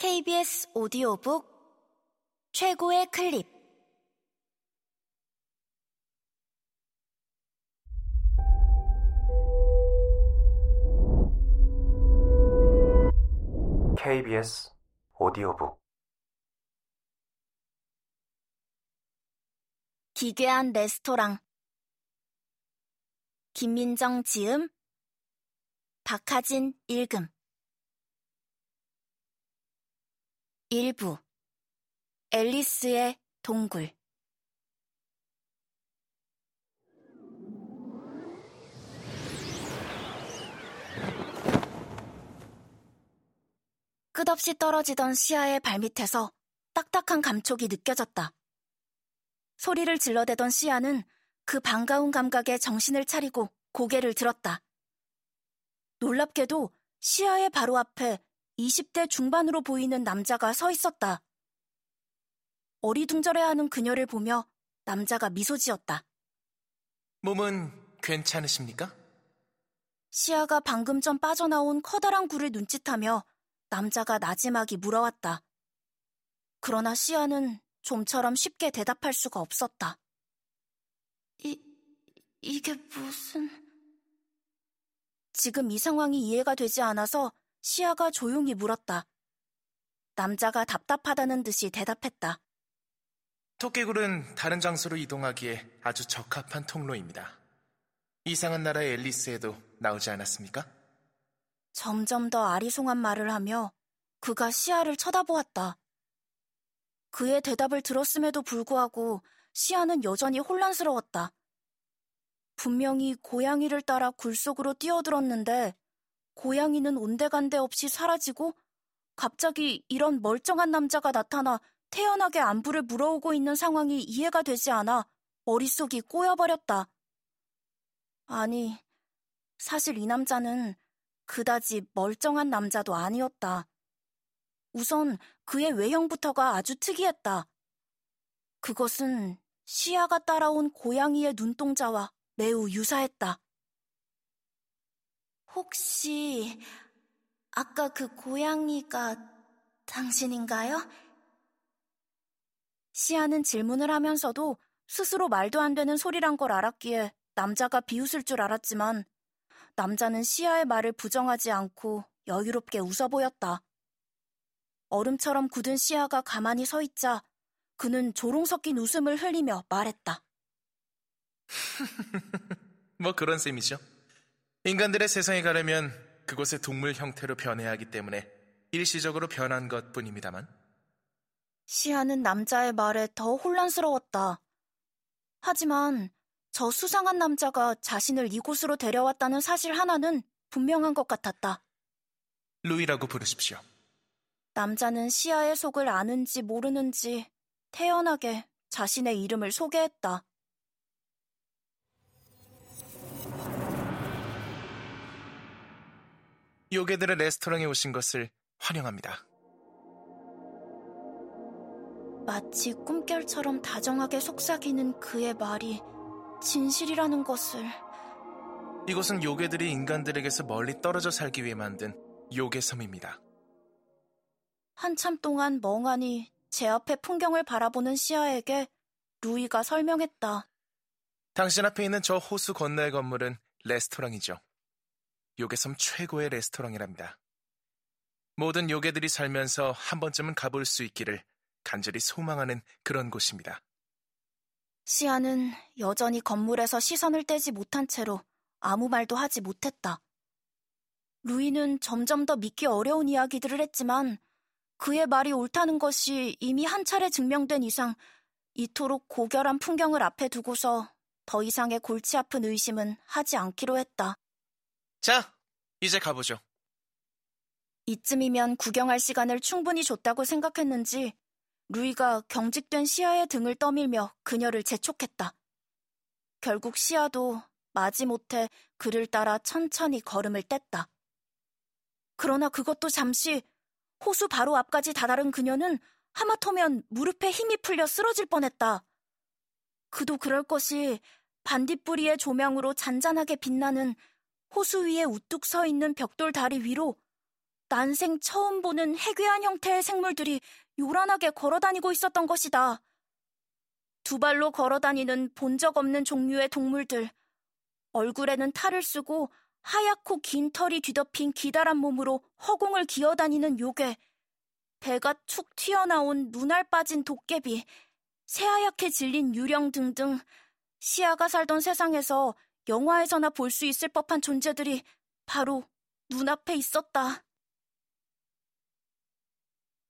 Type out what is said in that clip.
KBS 오디오북 최고의 클립. KBS 오디오북. 기괴한 레스토랑. 김민정 지음 박하진 읽음 일부 앨리스의 동굴 끝없이 떨어지던 시아의 발밑에서 딱딱한 감촉이 느껴졌다. 소리를 질러대던 시아는 그 반가운 감각에 정신을 차리고 고개를 들었다. 놀랍게도 시아의 바로 앞에 20대 중반으로 보이는 남자가 서 있었다. 어리둥절해하는 그녀를 보며 남자가 미소 지었다. 몸은 괜찮으십니까? 시아가 방금 전 빠져나온 커다란 굴을 눈짓하며 남자가 나지막이 물어왔다. 그러나 시아는 좀처럼 쉽게 대답할 수가 없었다. 이, 이게 무슨... 지금 이 상황이 이해가 되지 않아서 시아가 조용히 물었다. 남자가 답답하다는 듯이 대답했다. 토끼굴은 다른 장소로 이동하기에 아주 적합한 통로입니다. 이상한 나라의 앨리스에도 나오지 않았습니까? 점점 더 아리송한 말을 하며 그가 시아를 쳐다보았다. 그의 대답을 들었음에도 불구하고 시아는 여전히 혼란스러웠다. 분명히 고양이를 따라 굴 속으로 뛰어들었는데 고양이는 온데간데 없이 사라지고 갑자기 이런 멀쩡한 남자가 나타나 태연하게 안부를 물어오고 있는 상황이 이해가 되지 않아 머릿속이 꼬여버렸다. 아니, 사실 이 남자는 그다지 멀쩡한 남자도 아니었다. 우선 그의 외형부터가 아주 특이했다. 그것은 시야가 따라온 고양이의 눈동자와 매우 유사했다. 혹시 아까 그 고양이가 당신인가요? 시아는 질문을 하면서도 스스로 말도 안 되는 소리란 걸 알았기에 남자가 비웃을 줄 알았지만 남자는 시아의 말을 부정하지 않고 여유롭게 웃어 보였다. 얼음처럼 굳은 시아가 가만히 서 있자 그는 조롱 섞인 웃음을 흘리며 말했다. 뭐 그런 셈이죠. 인간들의 세상에 가려면 그곳의 동물 형태로 변해야 하기 때문에 일시적으로 변한 것 뿐입니다만. 시아는 남자의 말에 더 혼란스러웠다. 하지만 저 수상한 남자가 자신을 이곳으로 데려왔다는 사실 하나는 분명한 것 같았다. 루이라고 부르십시오. 남자는 시아의 속을 아는지 모르는지 태연하게 자신의 이름을 소개했다. 요괴들의 레스토랑에 오신 것을 환영합니다. 마치 꿈결처럼 다정하게 속삭이는 그의 말이 진실이라는 것을. 이곳은 요괴들이 인간들에게서 멀리 떨어져 살기 위해 만든 요괴섬입니다. 한참 동안 멍하니 제 앞에 풍경을 바라보는 시아에게 루이가 설명했다. 당신 앞에 있는 저 호수 건너의 건물은 레스토랑이죠. 요괴섬 최고의 레스토랑이랍니다. 모든 요괴들이 살면서 한 번쯤은 가볼 수 있기를 간절히 소망하는 그런 곳입니다. 시아는 여전히 건물에서 시선을 떼지 못한 채로 아무 말도 하지 못했다. 루이는 점점 더 믿기 어려운 이야기들을 했지만 그의 말이 옳다는 것이 이미 한 차례 증명된 이상 이토록 고결한 풍경을 앞에 두고서 더 이상의 골치 아픈 의심은 하지 않기로 했다. 자, 이제 가보죠. 이쯤이면 구경할 시간을 충분히 줬다고 생각했는지 루이가 경직된 시아의 등을 떠밀며 그녀를 재촉했다. 결국 시아도 마지못해 그를 따라 천천히 걸음을 뗐다. 그러나 그것도 잠시 호수 바로 앞까지 다다른 그녀는 하마터면 무릎에 힘이 풀려 쓰러질 뻔했다. 그도 그럴 것이 반딧불이의 조명으로 잔잔하게 빛나는 호수 위에 우뚝 서 있는 벽돌 다리 위로 난생 처음 보는 해괴한 형태의 생물들이 요란하게 걸어 다니고 있었던 것이다. 두 발로 걸어 다니는 본 적 없는 종류의 동물들. 얼굴에는 탈을 쓰고 하얗고 긴 털이 뒤덮인 기다란 몸으로 허공을 기어 다니는 요괴. 배가 툭 튀어나온 눈알 빠진 도깨비. 새하얗게 질린 유령 등등 시아가 살던 세상에서 영화에서나 볼 수 있을 법한 존재들이 바로 눈앞에 있었다.